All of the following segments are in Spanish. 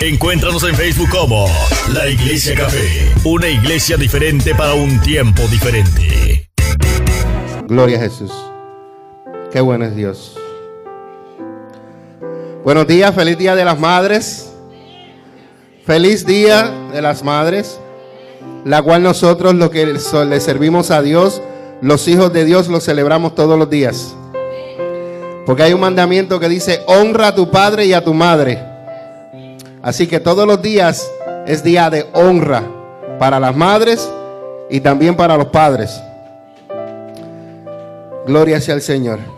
Encuéntranos en Facebook como La Iglesia Café, una iglesia diferente para un tiempo diferente. Gloria a Jesús. Qué bueno es Dios. Buenos días, feliz día de las madres. Feliz día de las madres, la cual nosotros lo que le servimos a Dios, los hijos de Dios, lo celebramos todos los días. Porque hay un mandamiento que dice, honra a tu padre y a tu madre. Así que todos los días es día de honra para las madres y también para los padres. Gloria sea al Señor.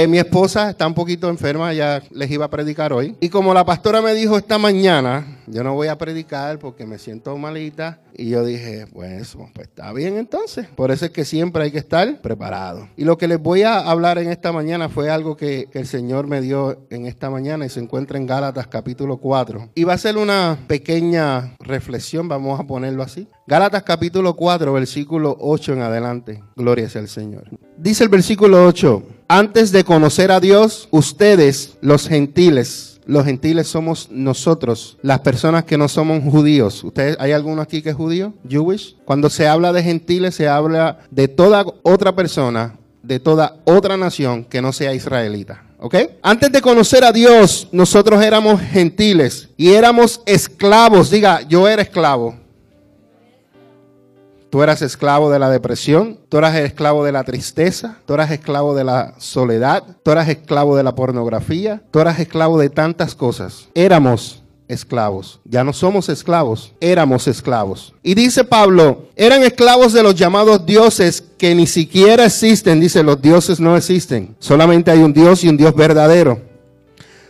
Eh, mi esposa está un poquito enferma, ya les iba a predicar hoy. Y como la pastora me dijo esta mañana, yo no voy a predicar porque me siento malita. Y yo dije, pues, pues está bien entonces. Por eso es que siempre hay que estar preparado. Y lo que les voy a hablar en esta mañana fue algo que, que el Señor me dio en esta mañana y se encuentra en Gálatas capítulo 4. Y va a ser una pequeña reflexión, vamos a ponerlo así. Gálatas capítulo 4, versículo 8 en adelante. Gloria sea al Señor. Dice el versículo 8 antes de conocer a Dios, ustedes, los gentiles, los gentiles somos nosotros, las personas que no somos judíos. ¿Ustedes, ¿Hay alguno aquí que es judío? Jewish. Cuando se habla de gentiles, se habla de toda otra persona, de toda otra nación que no sea israelita. ¿Ok? Antes de conocer a Dios, nosotros éramos gentiles y éramos esclavos. Diga, yo era esclavo. Tú eras esclavo de la depresión, tú eras esclavo de la tristeza, tú eras esclavo de la soledad, tú eras esclavo de la pornografía, tú eras esclavo de tantas cosas. Éramos esclavos. Ya no somos esclavos, éramos esclavos. Y dice Pablo, eran esclavos de los llamados dioses que ni siquiera existen. Dice, los dioses no existen. Solamente hay un Dios y un Dios verdadero.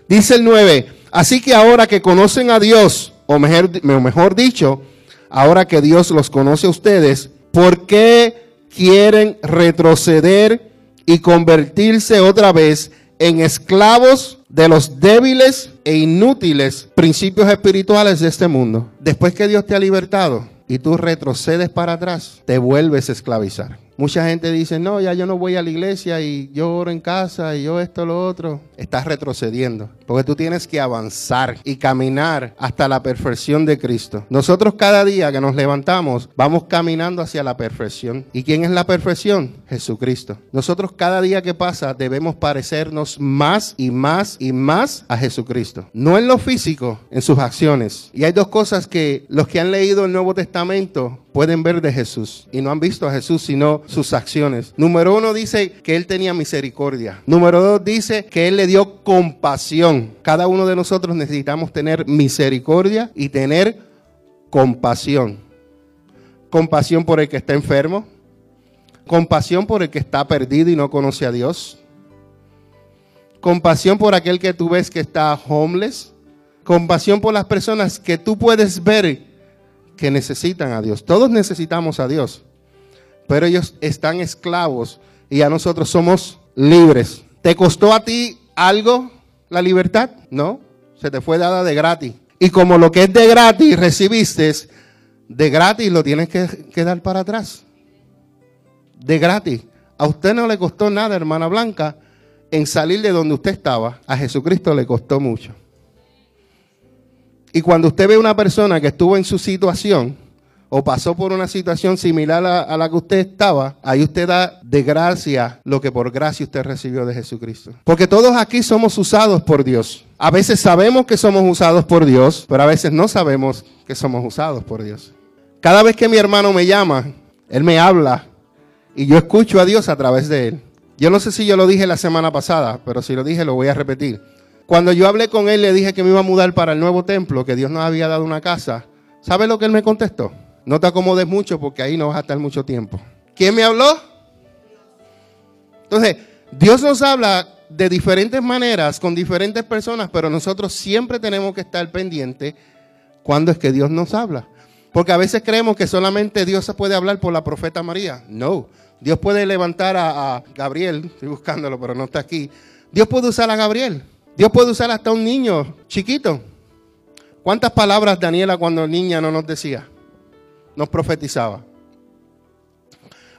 Dice el 9, así que ahora que conocen a Dios, o mejor, mejor dicho, ahora que Dios los conoce a ustedes, ¿por qué quieren retroceder y convertirse otra vez en esclavos de los débiles e inútiles principios espirituales de este mundo? Después que Dios te ha libertado y tú retrocedes para atrás, te vuelves a esclavizar. Mucha gente dice, no, ya yo no voy a la iglesia y yo oro en casa y yo esto, lo otro. Estás retrocediendo, porque tú tienes que avanzar y caminar hasta la perfección de Cristo. Nosotros cada día que nos levantamos vamos caminando hacia la perfección. ¿Y quién es la perfección? Jesucristo. Nosotros cada día que pasa debemos parecernos más y más y más a Jesucristo. No en lo físico, en sus acciones. Y hay dos cosas que los que han leído el Nuevo Testamento pueden ver de Jesús y no han visto a Jesús sino sus acciones. Número uno dice que Él tenía misericordia. Número dos dice que Él le dio compasión. Cada uno de nosotros necesitamos tener misericordia y tener compasión. Compasión por el que está enfermo. Compasión por el que está perdido y no conoce a Dios. Compasión por aquel que tú ves que está homeless. Compasión por las personas que tú puedes ver que necesitan a Dios. Todos necesitamos a Dios, pero ellos están esclavos y a nosotros somos libres. ¿Te costó a ti algo la libertad? No, se te fue dada de gratis. Y como lo que es de gratis recibiste, de gratis lo tienes que, que dar para atrás. De gratis. A usted no le costó nada, hermana Blanca, en salir de donde usted estaba. A Jesucristo le costó mucho. Y cuando usted ve una persona que estuvo en su situación o pasó por una situación similar a, la que usted estaba, ahí usted da de gracia lo que por gracia usted recibió de Jesucristo. Porque todos aquí somos usados por Dios. A veces sabemos que somos usados por Dios, pero a veces no sabemos que somos usados por Dios. Cada vez que mi hermano me llama, él me habla y yo escucho a Dios a través de él. Yo no sé si yo lo dije la semana pasada, pero si lo dije lo voy a repetir. Cuando yo hablé con él, le dije que me iba a mudar para el nuevo templo, que Dios nos había dado una casa. ¿Sabe lo que él me contestó? No te acomodes mucho porque ahí no vas a estar mucho tiempo. ¿Quién me habló? Entonces, Dios nos habla de diferentes maneras, con diferentes personas, pero nosotros siempre tenemos que estar pendientes cuando es que Dios nos habla. Porque a veces creemos que solamente Dios se puede hablar por la profeta María. No, Dios puede levantar a, a Gabriel, estoy buscándolo, pero no está aquí. Dios puede usar a Gabriel. Dios puede usar hasta un niño chiquito. ¿Cuántas palabras Daniela cuando niña no nos decía? Nos profetizaba.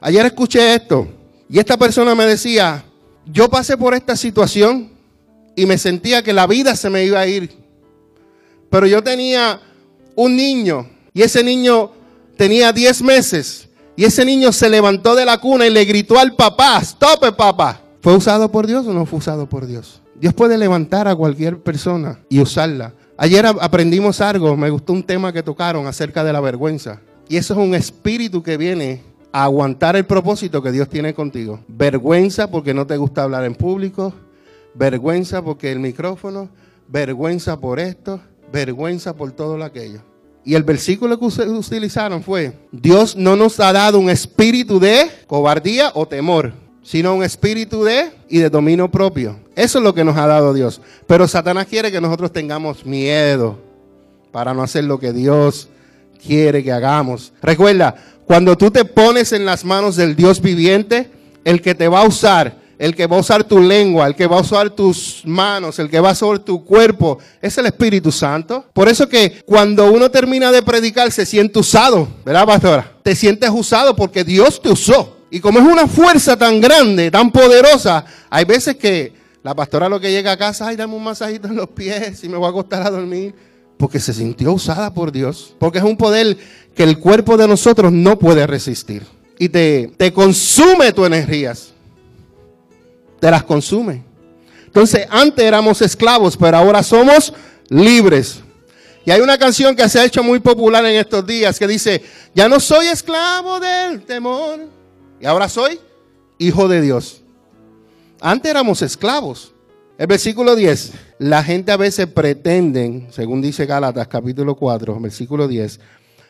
Ayer escuché esto Y esta persona me decía, yo pasé por esta situación y me sentía que la vida se me iba a ir. Pero yo tenía un niño y ese niño tenía 10 meses y ese niño se levantó de la cuna y le gritó al papá, stop papá. ¿Fue usado por Dios o no fue usado por Dios? Dios puede levantar a cualquier persona y usarla. Ayer aprendimos algo, me gustó un tema que tocaron acerca de la vergüenza. Y eso es un espíritu que viene a aguantar el propósito que Dios tiene contigo. Vergüenza porque no te gusta hablar en público, vergüenza porque el micrófono, vergüenza por esto, vergüenza por todo lo aquello. Y el versículo que utilizaron fue, Dios no nos ha dado un espíritu de cobardía o temor, sino un espíritu de y de dominio propio. Eso es lo que nos ha dado Dios. Pero Satanás quiere que nosotros tengamos miedo para no hacer lo que Dios quiere que hagamos. Recuerda, cuando tú te pones en las manos del Dios viviente, el que te va a usar el que va a usar tu lengua, el que va a usar tus manos, el que va a usar tu cuerpo, es el Espíritu Santo. Por eso que cuando uno termina de predicar se siente usado, ¿verdad, pastora? Te sientes usado porque Dios te usó. Y como es una fuerza tan grande, tan poderosa, hay veces que la pastora lo que llega a casa, ay, dame un masajito en los pies y me voy a acostar a dormir. Porque se sintió usada por Dios. Porque es un poder que el cuerpo de nosotros no puede resistir. Y te, te consume tus energías te las consume. Entonces, antes éramos esclavos, pero ahora somos libres. Y hay una canción que se ha hecho muy popular en estos días que dice, ya no soy esclavo del temor, y ahora soy hijo de Dios. Antes éramos esclavos. El versículo 10, la gente a veces pretenden, según dice Gálatas capítulo 4, versículo 10,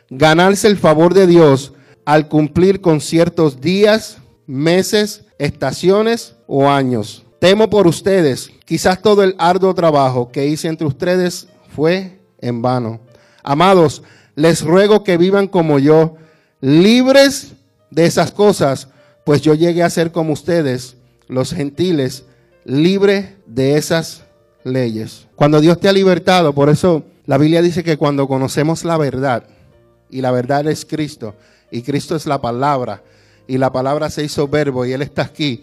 ganarse el favor de Dios al cumplir con ciertos días, meses, estaciones o años. Temo por ustedes, quizás todo el arduo trabajo que hice entre ustedes fue en vano. Amados, les ruego que vivan como yo, libres de esas cosas, pues yo llegué a ser como ustedes, los gentiles, libre de esas leyes. Cuando Dios te ha libertado, por eso la Biblia dice que cuando conocemos la verdad, y la verdad es Cristo, y Cristo es la palabra, y la palabra se hizo verbo, y Él está aquí,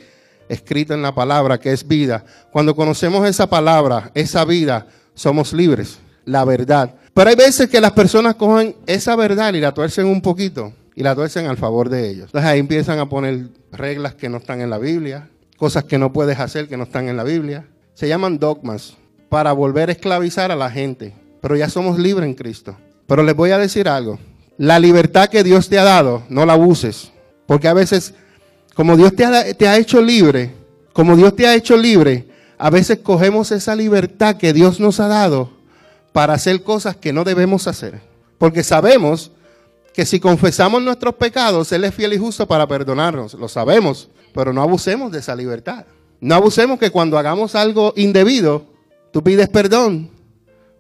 escrito en la palabra, que es vida. Cuando conocemos esa palabra, esa vida, somos libres, la verdad. Pero hay veces que las personas cogen esa verdad y la tuercen un poquito y la tuercen al favor de ellos. Entonces ahí empiezan a poner reglas que no están en la Biblia, cosas que no puedes hacer que no están en la Biblia. Se llaman dogmas para volver a esclavizar a la gente. Pero ya somos libres en Cristo. Pero les voy a decir algo. La libertad que Dios te ha dado, no la uses. Porque a veces como Dios te ha, hecho libre, como Dios te ha hecho libre, a veces cogemos esa libertad que Dios nos ha dado para hacer cosas que no debemos hacer. Porque sabemos que si confesamos nuestros pecados, Él es fiel y justo para perdonarnos. Lo sabemos, pero no abusemos de esa libertad. No abusemos que cuando hagamos algo indebido, tú pides perdón,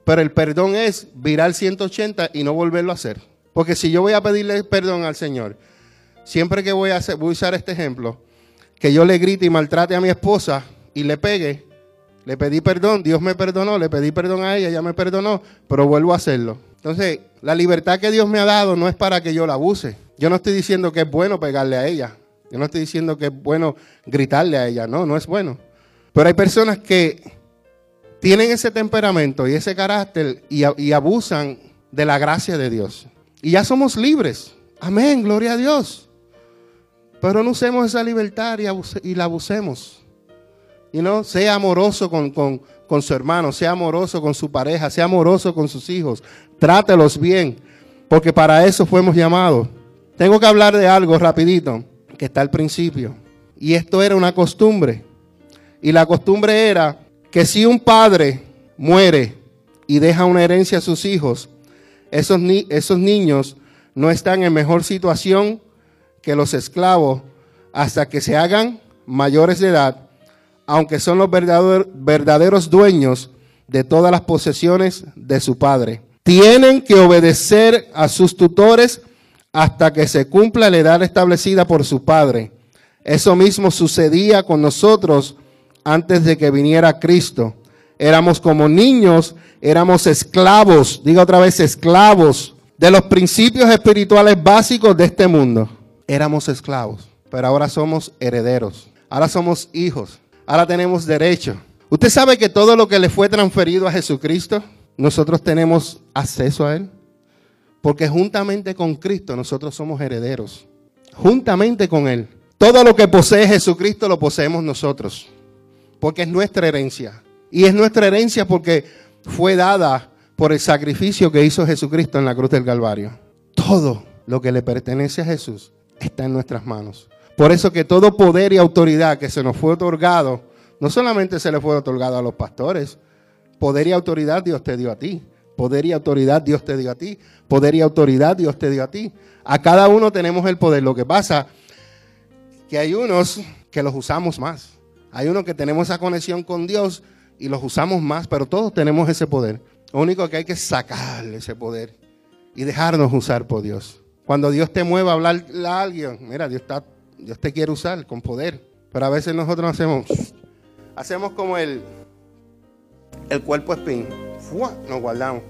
pero el perdón es virar 180 y no volverlo a hacer. Porque si yo voy a pedirle perdón al Señor siempre que voy a, hacer, voy a usar este ejemplo, que yo le grite y maltrate a mi esposa y le pegue, le pedí perdón, Dios me perdonó, le pedí perdón a ella, ella me perdonó, pero vuelvo a hacerlo. Entonces, la libertad que Dios me ha dado no es para que yo la abuse. Yo no estoy diciendo que es bueno pegarle a ella. Yo no estoy diciendo que es bueno gritarle a ella. No, no es bueno. Pero hay personas que tienen ese temperamento y ese carácter y, abusan de la gracia de Dios. Y ya somos libres. Amén, gloria a Dios. Pero no usemos esa libertad y, la abusemos. Y no, sea amoroso con, con, su hermano, sea amoroso con su pareja, sea amoroso con sus hijos. Trátelos bien, porque para eso fuimos llamados. Tengo que hablar de algo rapidito, que está al principio. Y esto era una costumbre. Y la costumbre era que si un padre muere y deja una herencia a sus hijos, esos, esos niños no están en mejor situación que los esclavos hasta que se hagan mayores de edad, aunque son los verdaderos dueños de todas las posesiones de su padre. Tienen que obedecer a sus tutores hasta que se cumpla la edad establecida por su padre. Eso mismo sucedía con nosotros antes de que viniera Cristo. Éramos como niños, éramos esclavos, diga otra vez esclavos de los principios espirituales básicos de este mundo éramos esclavos. pero ahora somos herederos. Ahora somos hijos. Ahora tenemos derecho. Usted sabe que todo lo que le fue transferido a Jesucristo, nosotros tenemos acceso a Él. Porque juntamente con Cristo nosotros somos herederos. Juntamente con Él. Todo lo que posee Jesucristo lo poseemos nosotros. Porque es nuestra herencia. Y es nuestra herencia porque fue dada por el sacrificio que hizo Jesucristo en la cruz del Calvario. Todo lo que le pertenece a Jesús está en nuestras manos. Por eso que todo poder y autoridad que se nos fue otorgado, no solamente se le fue otorgado a los pastores, poder y autoridad Dios te dio a ti. Poder y autoridad Dios te dio a ti. Poder y autoridad Dios te dio a ti. A cada uno tenemos el poder. Lo que pasa que hay unos que los usamos más. Hay unos que tenemos esa conexión con Dios y los usamos más, pero todos tenemos ese poder. Lo único que hay que sacarle ese poder y dejarnos usar por Dios. Cuando Dios te mueva a hablarle a alguien, mira, Dios, está, Dios te quiere usar con poder. Pero a veces nosotros hacemos, hacemos como el, el cuerpo espín. Nos guardamos.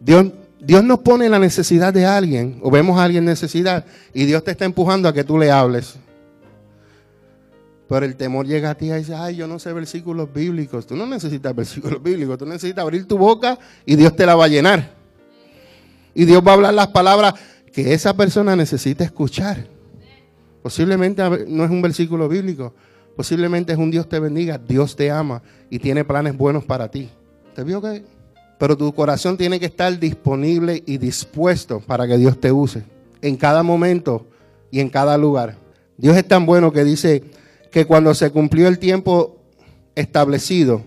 Dios, Dios nos pone la necesidad de alguien, o vemos a alguien en necesidad, y Dios te está empujando a que tú le hables. Pero el temor llega a ti y dice, ay, yo no sé versículos bíblicos. Tú no necesitas versículos bíblicos, tú necesitas abrir tu boca y Dios te la va a llenar. Y Dios va a hablar las palabras que esa persona necesita escuchar. Posiblemente no es un versículo bíblico, posiblemente es un Dios te bendiga, Dios te ama y tiene planes buenos para ti. ¿Te vio que? Pero tu corazón tiene que estar disponible y dispuesto para que Dios te use en cada momento y en cada lugar. Dios es tan bueno que dice, que cuando se cumplió el tiempo establecido,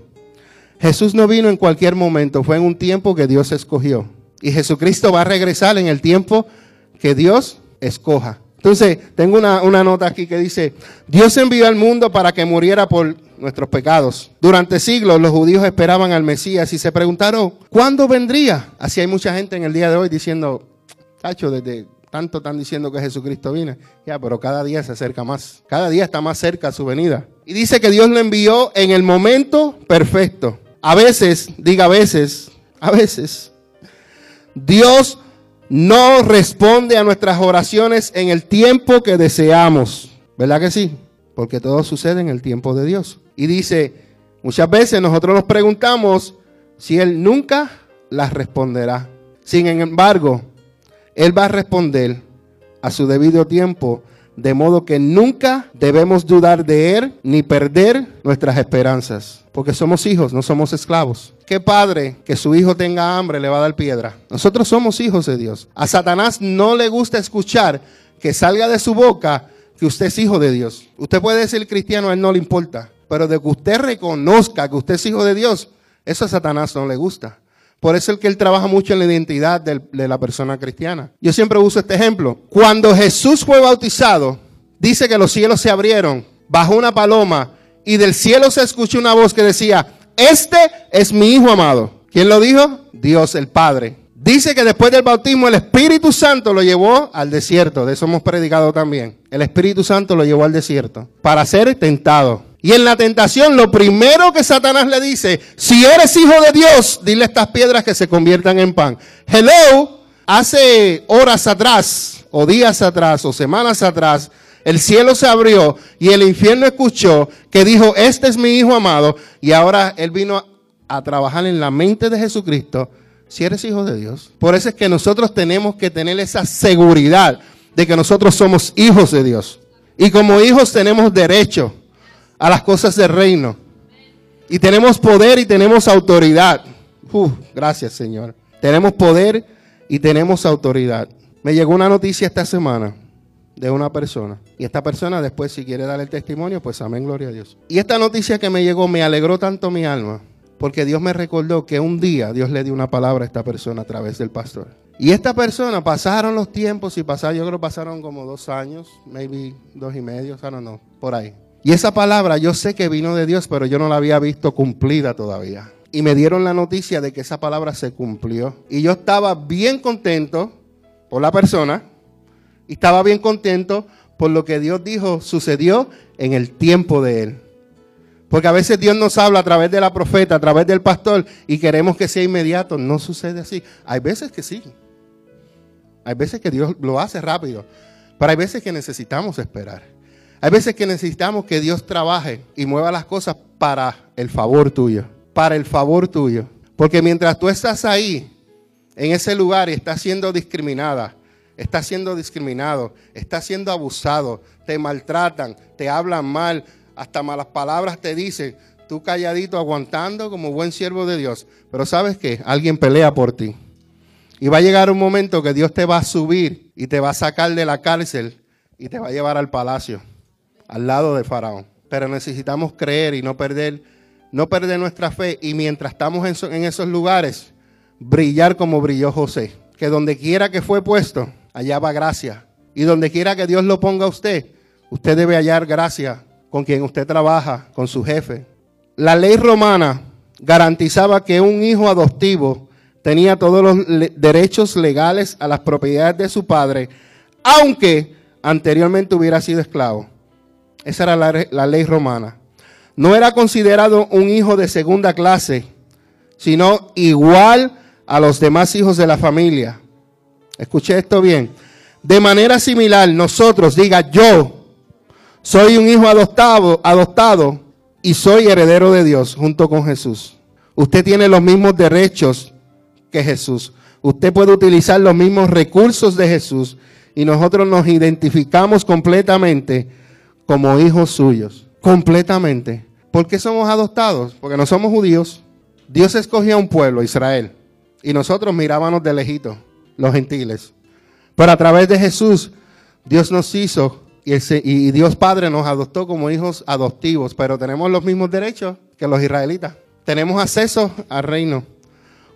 Jesús no vino en cualquier momento, fue en un tiempo que Dios escogió. Y Jesucristo va a regresar en el tiempo que Dios escoja. Entonces, tengo una, una, nota aquí que dice, Dios envió al mundo para que muriera por nuestros pecados. Durante siglos los judíos esperaban al Mesías y se preguntaron, ¿cuándo vendría? Así hay mucha gente en el día de hoy diciendo, Tacho, desde tanto están diciendo que Jesucristo viene. Ya, pero cada día se acerca más. Cada día está más cerca su venida. Y dice que Dios lo envió en el momento perfecto. A veces, diga a veces, a veces, Dios no responde a nuestras oraciones en el tiempo que deseamos. ¿Verdad que sí? Porque todo sucede en el tiempo de Dios. Y dice, muchas veces nosotros nos preguntamos si Él nunca las responderá. Sin embargo, él va a responder a su debido tiempo, de modo que nunca debemos dudar de Él ni perder nuestras esperanzas, porque somos hijos, no somos esclavos. ¿Qué padre que su hijo tenga hambre le va a dar piedra? Nosotros somos hijos de Dios. A Satanás no le gusta escuchar que salga de su boca que usted es hijo de Dios. Usted puede decir cristiano, a él no le importa, pero de que usted reconozca que usted es hijo de Dios, eso a Satanás no le gusta. Por eso es que él trabaja mucho en la identidad de, la persona cristiana. Yo siempre uso este ejemplo. Cuando Jesús fue bautizado, dice que los cielos se abrieron, bajó una paloma y del cielo se escuchó una voz que decía, este es mi Hijo amado. ¿Quién lo dijo? Dios el Padre. Dice que después del bautismo el Espíritu Santo lo llevó al desierto. De eso hemos predicado también. El Espíritu Santo lo llevó al desierto para ser tentado. Y en la tentación, lo primero que Satanás le dice, si eres hijo de Dios, dile a estas piedras que se conviertan en pan. Hello, hace horas atrás, o días atrás, o semanas atrás, el cielo se abrió y el infierno escuchó que dijo, este es mi hijo amado. Y ahora él vino a, trabajar en la mente de Jesucristo, si eres hijo de Dios. Por eso es que nosotros tenemos que tener esa seguridad de que nosotros somos hijos de Dios. Y como hijos tenemos derecho a las cosas del reino. Y tenemos poder y tenemos autoridad. gracias Señor. Tenemos poder y tenemos autoridad. Me llegó una noticia esta semana de una persona. Y esta persona después si quiere dar el testimonio, pues amén, gloria a Dios. Y esta noticia que me llegó me alegró tanto mi alma. Porque Dios me recordó que un día Dios le dio una palabra a esta persona a través del pastor. Y esta persona pasaron los tiempos y pasaron, yo creo pasaron como dos años, maybe dos y medio, o no, no, por ahí. Y esa palabra yo sé que vino de Dios, pero yo no la había visto cumplida todavía. Y me dieron la noticia de que esa palabra se cumplió. Y yo estaba bien contento por la persona. Y estaba bien contento por lo que Dios dijo sucedió en el tiempo de él. Porque a veces Dios nos habla a través de la profeta, a través del pastor, y queremos que sea inmediato. No sucede así. Hay veces que sí. Hay veces que Dios lo hace rápido. Pero hay veces que necesitamos esperar. Hay veces que necesitamos que Dios trabaje y mueva las cosas para el favor tuyo, para el favor tuyo. Porque mientras tú estás ahí, en ese lugar y estás siendo discriminada, estás siendo discriminado, estás siendo abusado, te maltratan, te hablan mal, hasta malas palabras te dicen, tú calladito aguantando como buen siervo de Dios. Pero sabes qué, alguien pelea por ti. Y va a llegar un momento que Dios te va a subir y te va a sacar de la cárcel y te va a llevar al palacio, al lado de Faraón. Pero necesitamos creer y no perder, no perder nuestra fe. Y mientras estamos en, esos lugares, brillar como brilló José. Que donde quiera que fue puesto, allá va gracia. Y donde quiera que Dios lo ponga a usted, usted debe hallar gracia con quien usted trabaja, con su jefe. La ley romana garantizaba que un hijo adoptivo tenía todos los derechos legales a las propiedades de su padre, aunque anteriormente hubiera sido esclavo. Esa era la, ley romana. No era considerado un hijo de segunda clase, sino igual a los demás hijos de la familia. Escuche esto bien. De manera similar, nosotros, diga yo, soy un hijo adoptado, adoptado y soy heredero de Dios junto con Jesús. Usted tiene los mismos derechos que Jesús. Usted puede utilizar los mismos recursos de Jesús y nosotros nos identificamos completamente como hijos suyos. Completamente. ¿Por qué somos adoptados? Porque no somos judíos. Dios escogió a un pueblo, Israel, y nosotros mirábamos de lejito, los gentiles. Pero a través de Jesús, Dios nos hizo y, y Dios Padre nos adoptó como hijos adoptivos, pero tenemos los mismos derechos que los israelitas. Tenemos acceso al reino.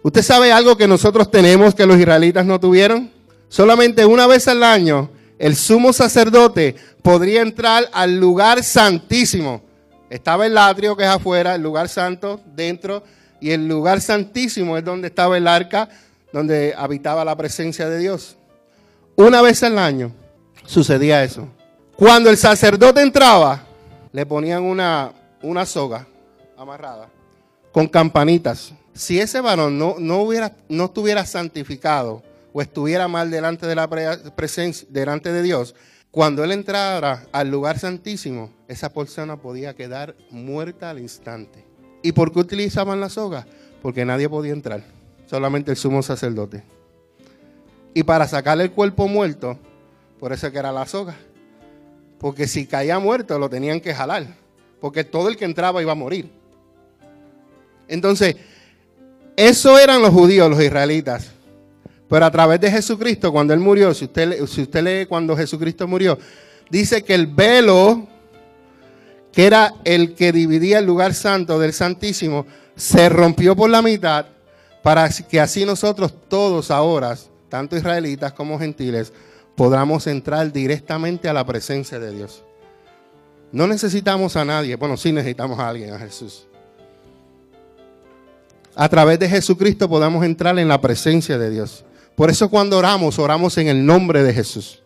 ¿Usted sabe algo que nosotros tenemos que los israelitas no tuvieron? Solamente una vez al año el sumo sacerdote podría entrar al lugar santísimo. Estaba el atrio que es afuera, el lugar santo dentro, y el lugar santísimo es donde estaba el arca, donde habitaba la presencia de Dios. Una vez al año sucedía eso. Cuando el sacerdote entraba, le ponían una, una soga amarrada con campanitas. Si ese varón no, no, hubiera, no estuviera santificado o estuviera mal delante de la presencia, delante de Dios, cuando él entrara al lugar santísimo, esa persona podía quedar muerta al instante. ¿Y por qué utilizaban la soga? Porque nadie podía entrar, solamente el sumo sacerdote. Y para sacarle el cuerpo muerto, por eso que era la soga. Porque si caía muerto lo tenían que jalar, porque todo el que entraba iba a morir. Entonces, eso eran los judíos, los israelitas. Pero a través de Jesucristo, cuando Él murió, si usted, lee cuando Jesucristo murió, dice que el velo que era el que dividía el lugar santo del Santísimo, se rompió por la mitad para que así nosotros todos ahora, tanto israelitas como gentiles, podamos entrar directamente a la presencia de Dios. No necesitamos a nadie, bueno, sí necesitamos a alguien, a Jesús. A través de Jesucristo podamos entrar en la presencia de Dios. Por eso cuando oramos, oramos en el nombre de Jesús.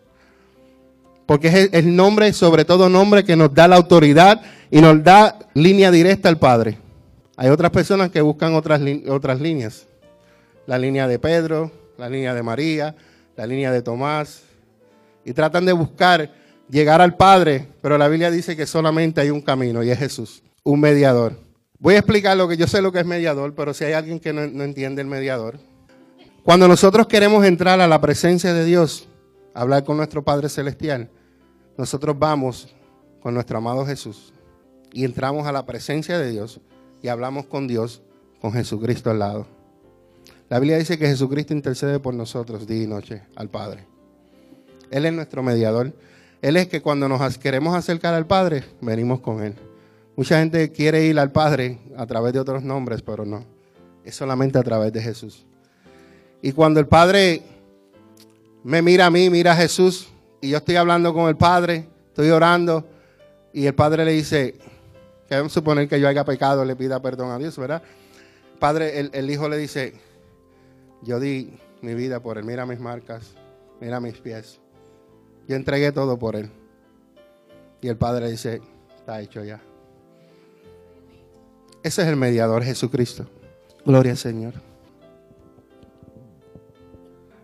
Porque es el nombre, sobre todo nombre, que nos da la autoridad y nos da línea directa al Padre. Hay otras personas que buscan otras, otras líneas. La línea de Pedro, la línea de María, la línea de Tomás. Y tratan de buscar llegar al Padre, pero la Biblia dice que solamente hay un camino y es Jesús, un mediador. Voy a explicar lo que yo sé lo que es mediador, pero si hay alguien que no, no entiende el mediador. Cuando nosotros queremos entrar a la presencia de Dios, hablar con nuestro Padre Celestial, nosotros vamos con nuestro amado Jesús y entramos a la presencia de Dios y hablamos con Dios, con Jesucristo al lado. La Biblia dice que Jesucristo intercede por nosotros día y noche al Padre. Él es nuestro mediador. Él es que cuando nos queremos acercar al Padre, venimos con Él. Mucha gente quiere ir al Padre a través de otros nombres, pero no. Es solamente a través de Jesús. Y cuando el Padre me mira a mí, mira a Jesús, y yo estoy hablando con el Padre, estoy orando, y el Padre le dice, que suponer que yo haya pecado, le pida perdón a Dios, ¿verdad? Padre, el, el Hijo le dice, yo di mi vida por él, mira mis marcas, mira mis pies. Yo entregué todo por él. Y el Padre dice, está hecho ya. Ese es el mediador Jesucristo. Gloria al Señor.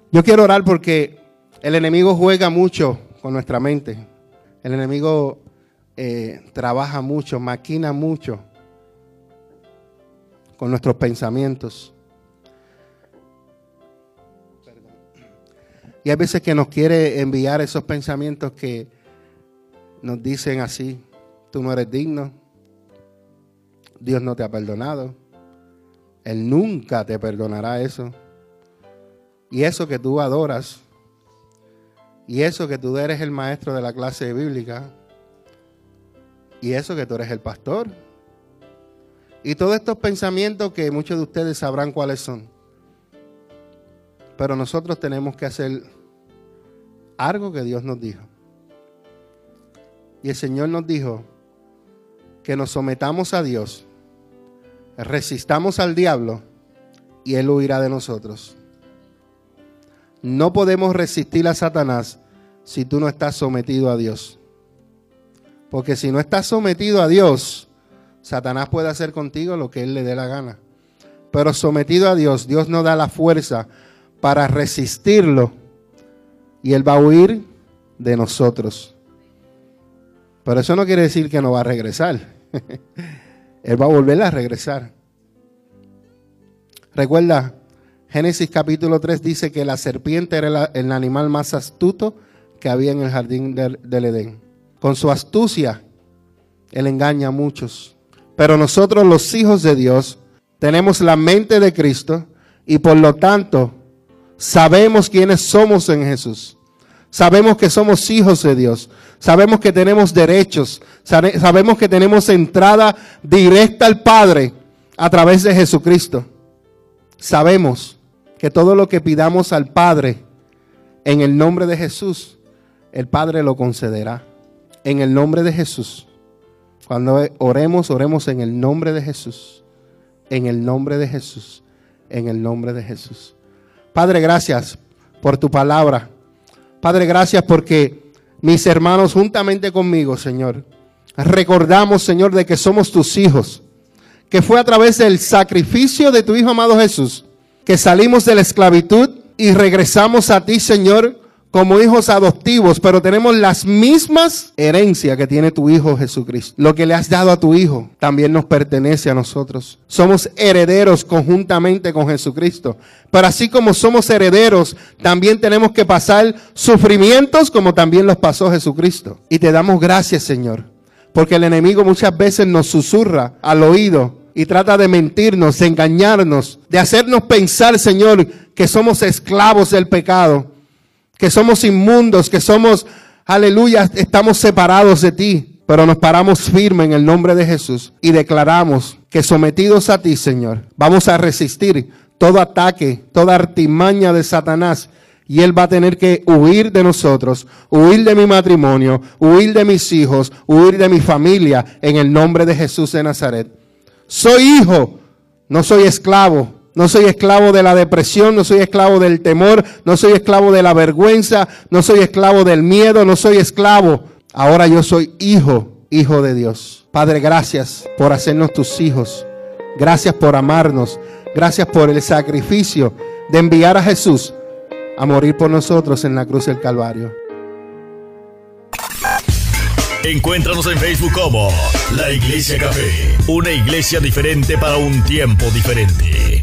Yo quiero orar porque el enemigo juega mucho con nuestra mente. El enemigo eh, trabaja mucho, maquina mucho con nuestros pensamientos. Y hay veces que nos quiere enviar esos pensamientos que nos dicen así, tú no eres digno, Dios no te ha perdonado, Él nunca te perdonará eso. Y eso que tú adoras, y eso que tú eres el maestro de la clase bíblica, y eso que tú eres el pastor. Y todos estos pensamientos que muchos de ustedes sabrán cuáles son. Pero nosotros tenemos que hacer algo que Dios nos dijo. Y el Señor nos dijo que nos sometamos a Dios, resistamos al diablo y Él huirá de nosotros. No podemos resistir a Satanás si tú no estás sometido a Dios. Porque si no estás sometido a Dios, Satanás puede hacer contigo lo que él le dé la gana. Pero sometido a Dios, Dios nos da la fuerza para resistirlo y él va a huir de nosotros. Pero eso no quiere decir que no va a regresar. él va a volver a regresar. Recuerda, Génesis capítulo 3 dice que la serpiente era el animal más astuto que había en el jardín del, Edén. Con su astucia, Él engaña a muchos. Pero nosotros los hijos de Dios tenemos la mente de Cristo y por lo tanto sabemos quiénes somos en Jesús. Sabemos que somos hijos de Dios. Sabemos que tenemos derechos. Sabemos que tenemos entrada directa al Padre a través de Jesucristo. Sabemos que todo lo que pidamos al Padre en el nombre de Jesús, el Padre lo concederá en el nombre de Jesús. Cuando oremos, oremos en el nombre de Jesús. En el nombre de Jesús. En el nombre de Jesús. Padre, gracias por tu palabra. Padre, gracias porque mis hermanos juntamente conmigo, Señor, recordamos, Señor, de que somos tus hijos. Que fue a través del sacrificio de tu Hijo amado Jesús que salimos de la esclavitud y regresamos a ti, Señor, como hijos adoptivos, pero tenemos las mismas herencias que tiene tu Hijo Jesucristo. Lo que le has dado a tu Hijo también nos pertenece a nosotros. Somos herederos conjuntamente con Jesucristo. Pero así como somos herederos, también tenemos que pasar sufrimientos como también los pasó Jesucristo. Y te damos gracias, Señor, porque el enemigo muchas veces nos susurra al oído y trata de mentirnos, de engañarnos, de hacernos pensar, Señor, que somos esclavos del pecado que somos inmundos, que somos, aleluya, estamos separados de ti. Pero nos paramos firme en el nombre de Jesús y declaramos que sometidos a ti, Señor, vamos a resistir todo ataque, toda artimaña de Satanás. Y Él va a tener que huir de nosotros, huir de mi matrimonio, huir de mis hijos, huir de mi familia en el nombre de Jesús de Nazaret. Soy hijo, no soy esclavo, no soy esclavo de la depresión, no soy esclavo del temor, no soy esclavo de la vergüenza, no soy esclavo del miedo, no soy esclavo. Ahora yo soy hijo, hijo de Dios. Padre, gracias por hacernos tus hijos. Gracias por amarnos. Gracias por el sacrificio de enviar a Jesús a morir por nosotros en la cruz del Calvario. Encuéntranos en Facebook como La Iglesia Café, una iglesia diferente para un tiempo diferente.